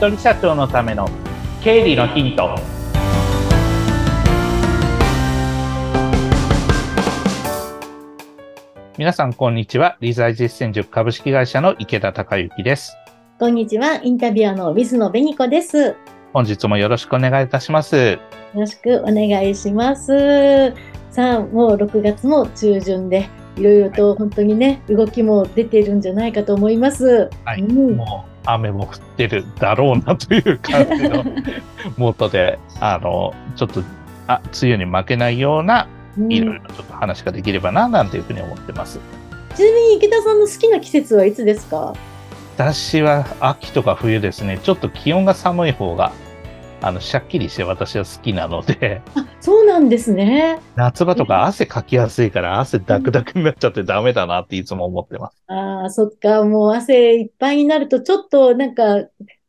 人社長のための経理のヒント。皆さんこんにちは。理財実践塾株式会社の池田孝之です。こんにちは。インタビュアーの水野紅子です。本日もよろしくお願いいたします。よろしくお願いします。さあもう6月も中旬でいろいろと本当にね動きも出てるんじゃないかと思います。はい、うん、もう雨も降ってるだろうなという感じのモードで、あの、ちょっと、あ、梅雨に負けないような、いろいろちょっと話ができればな、なんていうふうに思ってます。ちなみに池田さんの好きな季節はいつですか？私は秋とか冬ですね。ちょっと気温が寒い方があの、しゃっきりして私は好きなので。あ、そうなんですね。夏場とか汗かきやすいから汗ダクダクになっちゃってダメだなっていつも思ってます。ああ、そっか。もう汗いっぱいになるとちょっとなんか、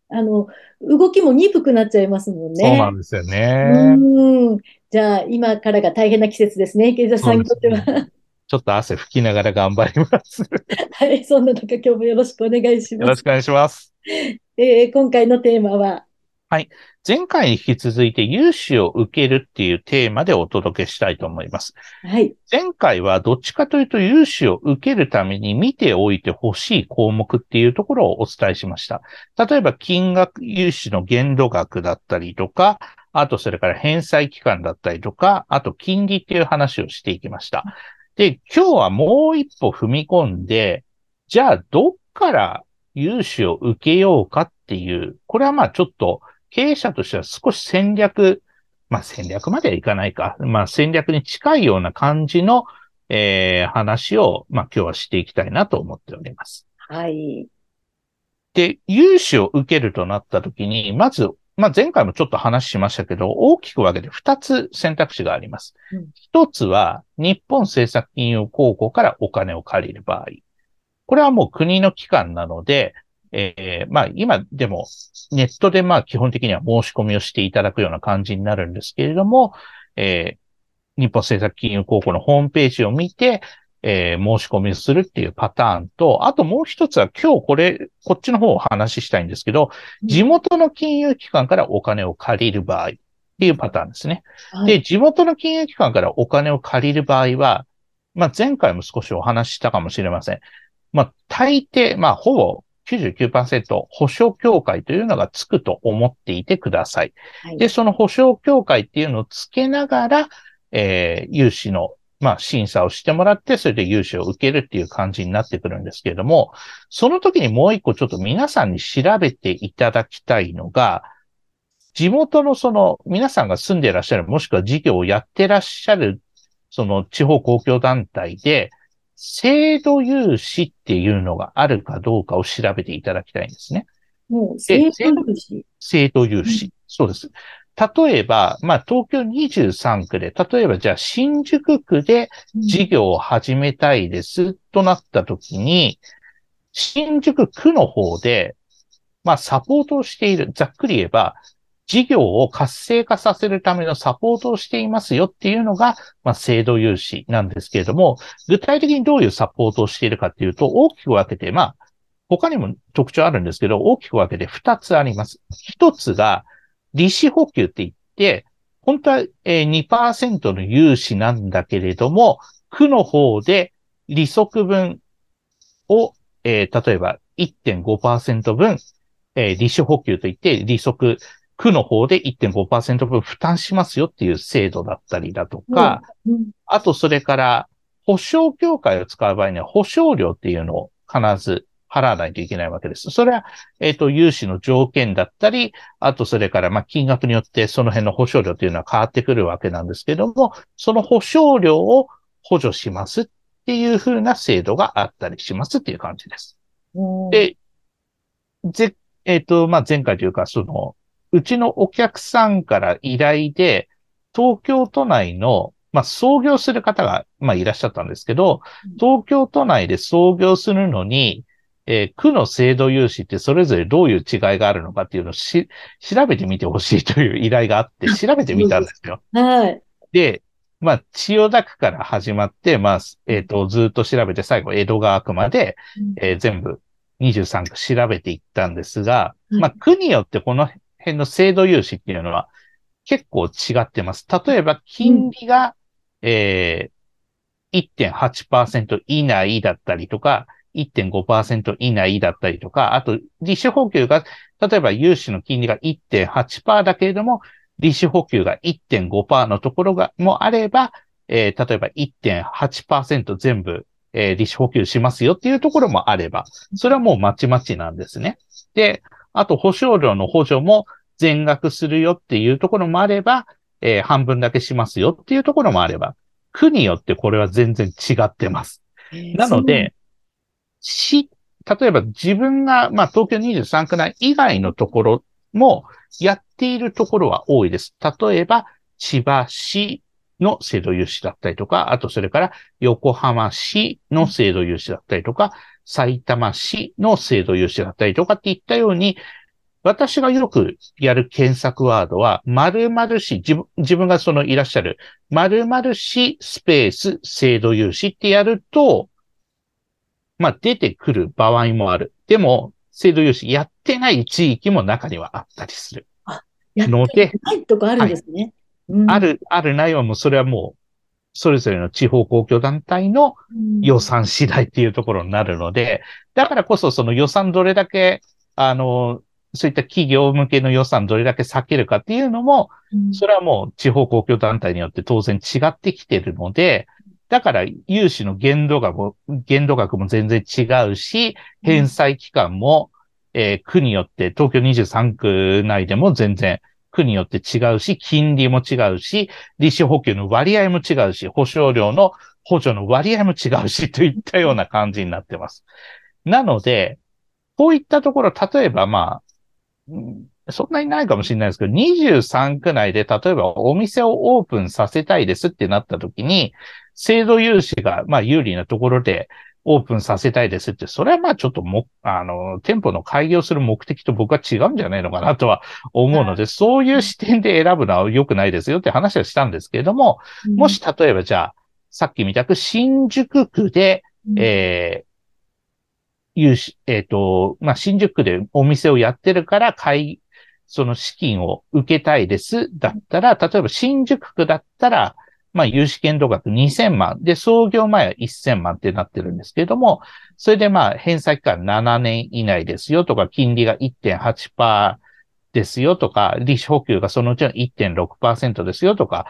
あの、動きも鈍くなっちゃいますもんね。そうなんですよね。うん。じゃあ、今からが大変な季節ですね。池田さんにとっては。ちょっと汗拭きながら頑張ります。はい、そんな中今日もよろしくお願いします。よろしくお願いします。えー、今回のテーマははい。前回に引き続いて融資を受けるっていうテーマでお届けしたいと思います。はい。前回はどっちかというと融資を受けるために見ておいてほしい項目っていうところをお伝えしました。例えば金額融資の限度額だったりとか、あとそれから返済期間だったりとか、あと金利っていう話をしていきました。で、今日はもう一歩踏み込んで、じゃあどっから融資を受けようかっていう、これはまあちょっと経営者としては少し戦略、まあ戦略まではいかないか。まあ戦略に近いような感じの、えー、話を、まあ今日はしていきたいなと思っております。はい。で、融資を受けるとなったときに、まず、まあ前回もちょっと話しましたけど、大きく分けて2つ選択肢があります。うん、1つは、日本政策金融公庫からお金を借りる場合。これはもう国の機関なので、えー、まあ今でもネットでまあ基本的には申し込みをしていただくような感じになるんですけれども、えー、日本政策金融公庫のホームページを見て、えー、申し込みをするっていうパターンと、あともう一つは今日これ、こっちの方を話したいんですけど、地元の金融機関からお金を借りる場合っていうパターンですね。はい、で、地元の金融機関からお金を借りる場合は、まあ前回も少しお話ししたかもしれません。まあ大抵、まあほぼ99%保証協会というのがつくと思っていてください。はい、で、その保証協会っていうのをつけながら、えー、融資の、まあ、審査をしてもらって、それで融資を受けるっていう感じになってくるんですけれども、その時にもう一個ちょっと皆さんに調べていただきたいのが、地元のその皆さんが住んでいらっしゃる、もしくは事業をやってらっしゃる、その地方公共団体で、制度融資っていうのがあるかどうかを調べていただきたいんですね。もう制度融資制度融資、うん。そうです。例えば、まあ、東京23区で、例えばじゃあ新宿区で事業を始めたいですとなったときに、新宿区の方で、まあ、サポートをしている、ざっくり言えば、事業を活性化させるためのサポートをしていますよっていうのが、まあ、制度融資なんですけれども、具体的にどういうサポートをしているかっていうと、大きく分けて、まあ、他にも特徴あるんですけど、大きく分けて2つあります。1つが、利子補給って言って、本当は2%の融資なんだけれども、区の方で利息分を、えー、例えば1.5%分、えー、利子補給といって利息区の方で1.5%分負担しますよっていう制度だったりだとか、うんうん、あとそれから保証協会を使う場合には保証料っていうのを必ず払わないといけないわけです。それは、えっ、ー、と、融資の条件だったり、あとそれから、まあ、金額によってその辺の保証料っていうのは変わってくるわけなんですけども、その保証料を補助しますっていうふうな制度があったりしますっていう感じです。で、ぜ、えっ、ー、と、まあ、前回というか、その、うちのお客さんから依頼で、東京都内の、まあ、創業する方が、まあ、いらっしゃったんですけど、東京都内で創業するのに、えー、区の制度融資ってそれぞれどういう違いがあるのかっていうのをし、調べてみてほしいという依頼があって、調べてみたんですよ。はい。で、まあ、千代田区から始まって、まあ、えっ、ー、と、ずっと調べて最後、江戸川区まで、えー、全部23区調べていったんですが、うんまあ、区によってこの辺の制度融資っていうのは結構違ってます。例えば、金利が、えー、1.8%以内だったりとか、1.5%以内だったりとか、あと、利子補給が、例えば融資の金利が1.8%だけれども、利子補給が1.5%のところが、もあれば、えー例えば1.8%全部、えー利子補給しますよっていうところもあれば、それはもうまちまちなんですね。で、あと保証料の補助も全額するよっていうところもあれば、えー半分だけしますよっていうところもあれば、区によってこれは全然違ってます。なので、し、例えば自分が、まあ東京23区内以外のところもやっているところは多いです。例えば、千葉市の制度融資だったりとか、あとそれから横浜市の制度融資だったりとか、埼玉市の制度融資だったりとかっていったように、私がよくやる検索ワードは、〇〇市、自分自分がそのいらっしゃる、〇〇市スペース制度融資ってやると、まあ出てくる場合もある。でも、制度融資やってない地域も中にはあったりする。やってないとこあるんですね。うん。あ、る、ある内容もそれはもう、それぞれの地方公共団体のうん。予算次第っていうところになるので、だからこそその予算どれだけ、あの、そういった企業向けの予算どれだけ避けるかっていうのも、うん。それはもう地方公共団体によって当然違ってきてるので、だから融資の限度額も、限度額も全然違うし、返済期間も、えー区によって、東京23区内でも全然区によって違うし、金利も違うし、利子補給の割合も違うし、保証料の補助の割合も違うし、といったような感じになってます。なので、こういったところ、例えばまあ、そんなにないかもしれないですけど、23区内で例えばお店をオープンさせたいですってなった時に、制度融資がまあ有利なところでオープンさせたいですって、それはまあちょっとも、あの、店舗の開業する目的と僕は違うんじゃないのかなとは思うので、そういう視点で選ぶのは良くないですよって話はしたんですけれども、もし、例えばじゃあ、さっきみたく新宿区で、うんえー、融資、えっ、と、まあ、新宿区でお店をやってるから、買い、その資金を受けたいです。だったら、例えば新宿区だったら、まあ、融資限度額2000万。で、創業前は1000万ってなってるんですけれども、それでまあ、返済期間7年以内ですよとか、金利が1.8%ですよとか、利子補給がそのうちの1.6%ですよとか、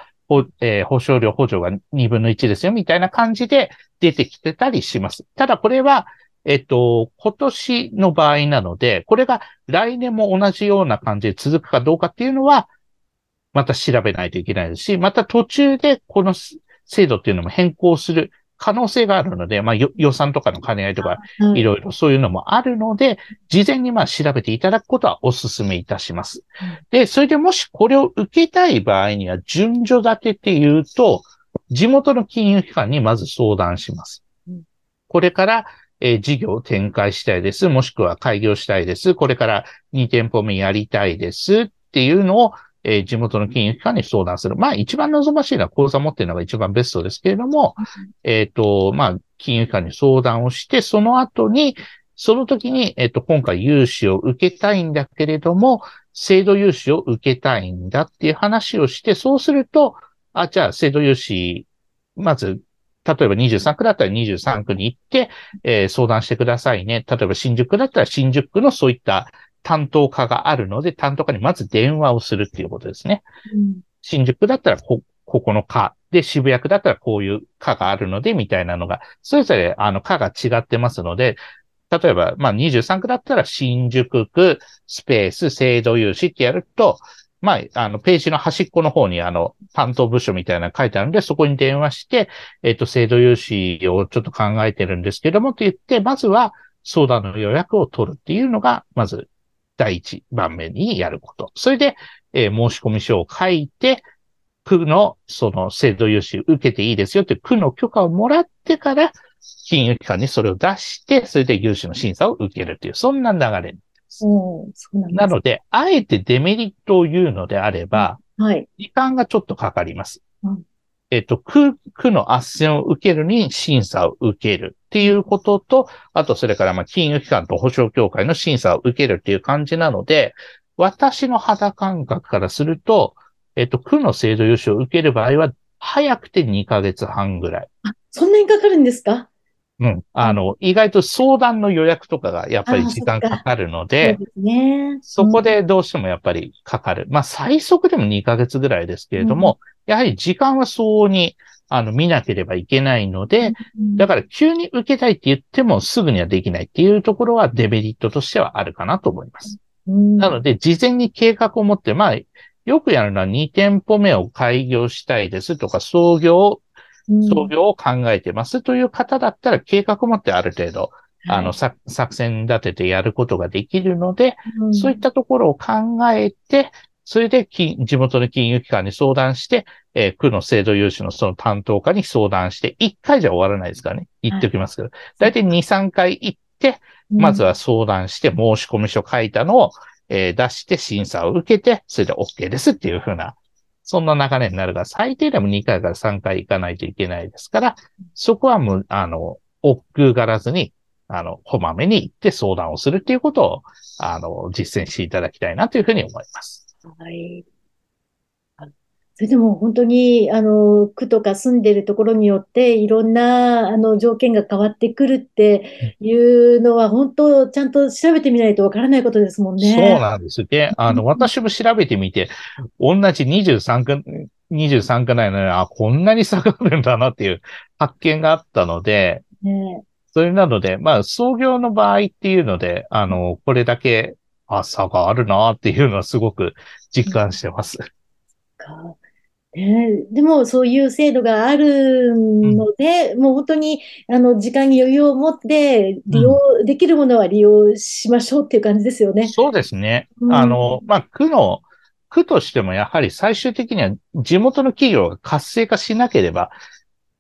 えー保証料補助が2分の1ですよみたいな感じで出てきてたりします。ただこれは、えっと、今年の場合なので、これが来年も同じような感じで続くかどうかっていうのは、また調べないといけないですし、また途中でこの制度っていうのも変更する可能性があるので、まあよ予算とかの兼ね合いとかはいいろいろそういうのもあるので、事前にまあ調べていただくことはお勧めいたしますうん。で、それでもしこれを受けたい場合には、順序立てっていうと、地元の金融機関にまず相談しますうん。これから、えー事業を展開したいです。もしくは開業したいです。これから2店舗目やりたいですっていうのを、えー地元の金融機関に相談する。まあ一番望ましいのは口座持ってるのが一番ベストですけれども、えっ、と、まあ、金融機関に相談をして、その後に、その時に、えっ、と、今回融資を受けたいんだけれども、制度融資を受けたいんだっていう話をして、そうすると、あ、じゃあ、制度融資、まず、例えば23区だったら23区に行って、えー相談してくださいね。例えば新宿区だったら新宿区のそういった担当課があるので、担当課にまず電話をするっていうことですね。うん新宿だったらこ、ここの課。で、渋谷区だったらこういう課があるので、みたいなのが、それぞれ、あの、課が違ってますので、例えば、まあ、23区だったら、新宿区、スペース、制度融資ってやると、まあ、あの、ページの端っこの方に、あの、担当部署みたいなの書いてあるんで、そこに電話して、えっ、と、制度融資をちょっと考えてるんですけども、って言って、まずは、相談の予約を取るっていうのが、まず、第一番目にやること。それで、えー申込書を書いて、区のその制度融資受けていいですよって区の許可をもらってから、金融機関にそれを出して、それで融資の審査を受けるという、そんな流れ。おーそうなんですなので、あえてデメリットを言うのであれば、はい。時間がちょっとかかりますうん。えっと、区、区の斡旋を受けるに審査を受けるっていうことと、あとそれからま金融機関と保証協会の審査を受けるっていう感じなので、私の肌感覚からすると、えっと、区の制度融資を受ける場合は、早くて2ヶ月半ぐらい。あ、そんなにかかるんですか？うん。あの、意外と相談の予約とかがやっぱり時間かかるので、そうですね。そこでどうしてもやっぱりかかる。まあ、最速でも2ヶ月ぐらいですけれども、やはり時間は相応に、あの、見なければいけないので、うん、だから急に受けたいって言ってもすぐにはできないっていうところはデメリットとしてはあるかなと思います。うんなので、事前に計画を持って、まあ、よくやるのは2店舗目を開業したいですとか、創業、うん創業を考えてますという方だったら、計画を持ってある程度、あの、作戦立ててやることができるので、うん。そういったところを考えて、それで金地元の金融機関に相談して、えー区の制度融資のその担当課に相談して、1回じゃ終わらないですからね。言っておきますけど。だい。たい2、3回行って、まずは相談して申し込み書書いたのを、えー出して審査を受けて、それで OK ですっていうふうな、そんな流れになるが、最低でも2回から3回行かないといけないですから、そこはもう、あの、億劫がらずに、あの、こまめに行って相談をするっていうことを、あの、実践していただきたいなというふうに思います。はい。あそれでも本当に、あの、区とか住んでるところによって、いろんな、あの、条件が変わってくるっていうのは、本当、ちゃんと調べてみないとわからないことですもんね。そうなんです。で、あの、私も調べてみて、同じ23区、23区内なのに、あ、こんなに差があるんだなっていう発見があったので、ねそれなので、まあ、創業の場合っていうので、あの、これだけ、あ、差があるなっていうのはすごく実感してます。か。ねでも、そういう制度があるので、もう本当に、あの、時間に余裕を持って利用できるものは利用しましょうっていう感じですよね。そうですね。うんあの、まあ、区の、区としてもやはり最終的には地元の企業が活性化しなければ、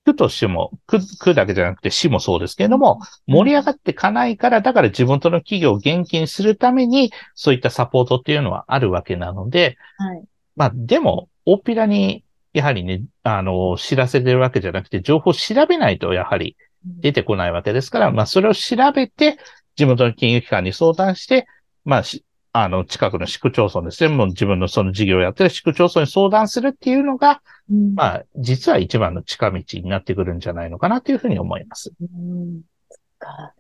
区としても、区、区だけじゃなくて市もそうですけれども、盛り上がっていかないから、だから地元の企業を元気にするために、そういったサポートっていうのはあるわけなので、はい。まあ、でも、大っぴらに、やはりね、あの、知らせてるわけじゃなくて、情報を調べないと、やはり出てこないわけですから、まあ、それを調べて、地元の金融機関に相談して、まあ、しあの、近くの市区町村ですね、もう自分のその事業をやってる市区町村に相談するっていうのが、うんまあ、実は一番の近道になってくるんじゃないのかなというふうに思います。うんそっか。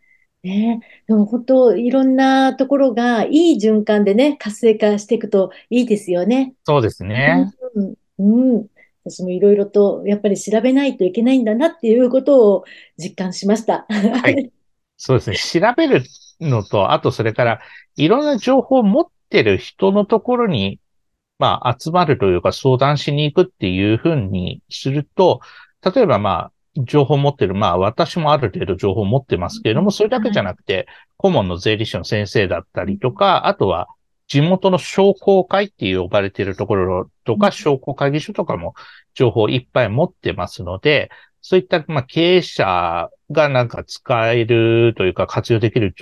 ね、でも本当、いろんなところがいい循環でね、活性化していくといいですよね。そうですね。うん。うん。私もいろいろとやっぱり調べないといけないんだなっていうことを実感しました。はい。そうですね。調べるのと、あとそれから、いろんな情報を持ってる人のところに、まあ、集まるというか相談しに行くっていうふうにすると、例えばまあ、情報を持ってる、まあ、私もある程度情報を持ってますけれども、それだけじゃなくて、顧問の税理士の先生だったりとか、あとは、地元の商工会って呼ばれているところとか、うん。商工会議所とかも情報をいっぱい持ってますので、そういった、まあ、経営者がなんか使えるというか活用できる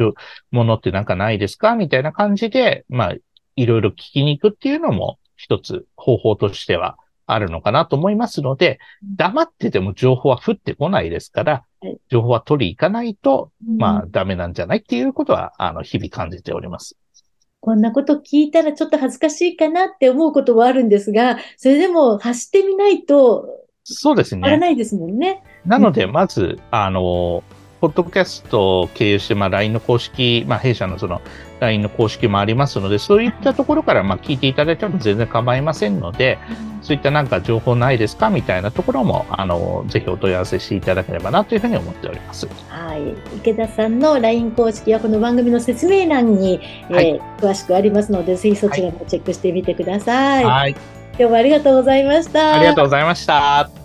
ものってなんかないですかみたいな感じで、まあ、いろいろ聞きに行くっていうのも一つ方法としてはあるのかなと思いますので、黙ってても情報は降ってこないですからはい、情報は取り行かないと、まあうんダメなんじゃないっていうことは、あの、日々感じております。こんなこと聞いたらちょっと恥ずかしいかなって思うことはあるんですが、それでも発してみないとそうですね。わからないですもんね。なので、まず、あの、ポッドキャストを経由して、まあ、LINE の公式、まあ、弊社のその LINE の公式もありますので、そういったところから、まあ、聞いていただいても全然構いませんので、そういったなんか情報ないですかみたいなところも、あの、ぜひお問い合わせしていただければなというふうに思っております。はい。池田さんの LINE 公式はこの番組の説明欄に、えーはい詳しくありますので、ぜひそちらもチェックしてみてください。はい。今日もありがとうございました。ありがとうございました。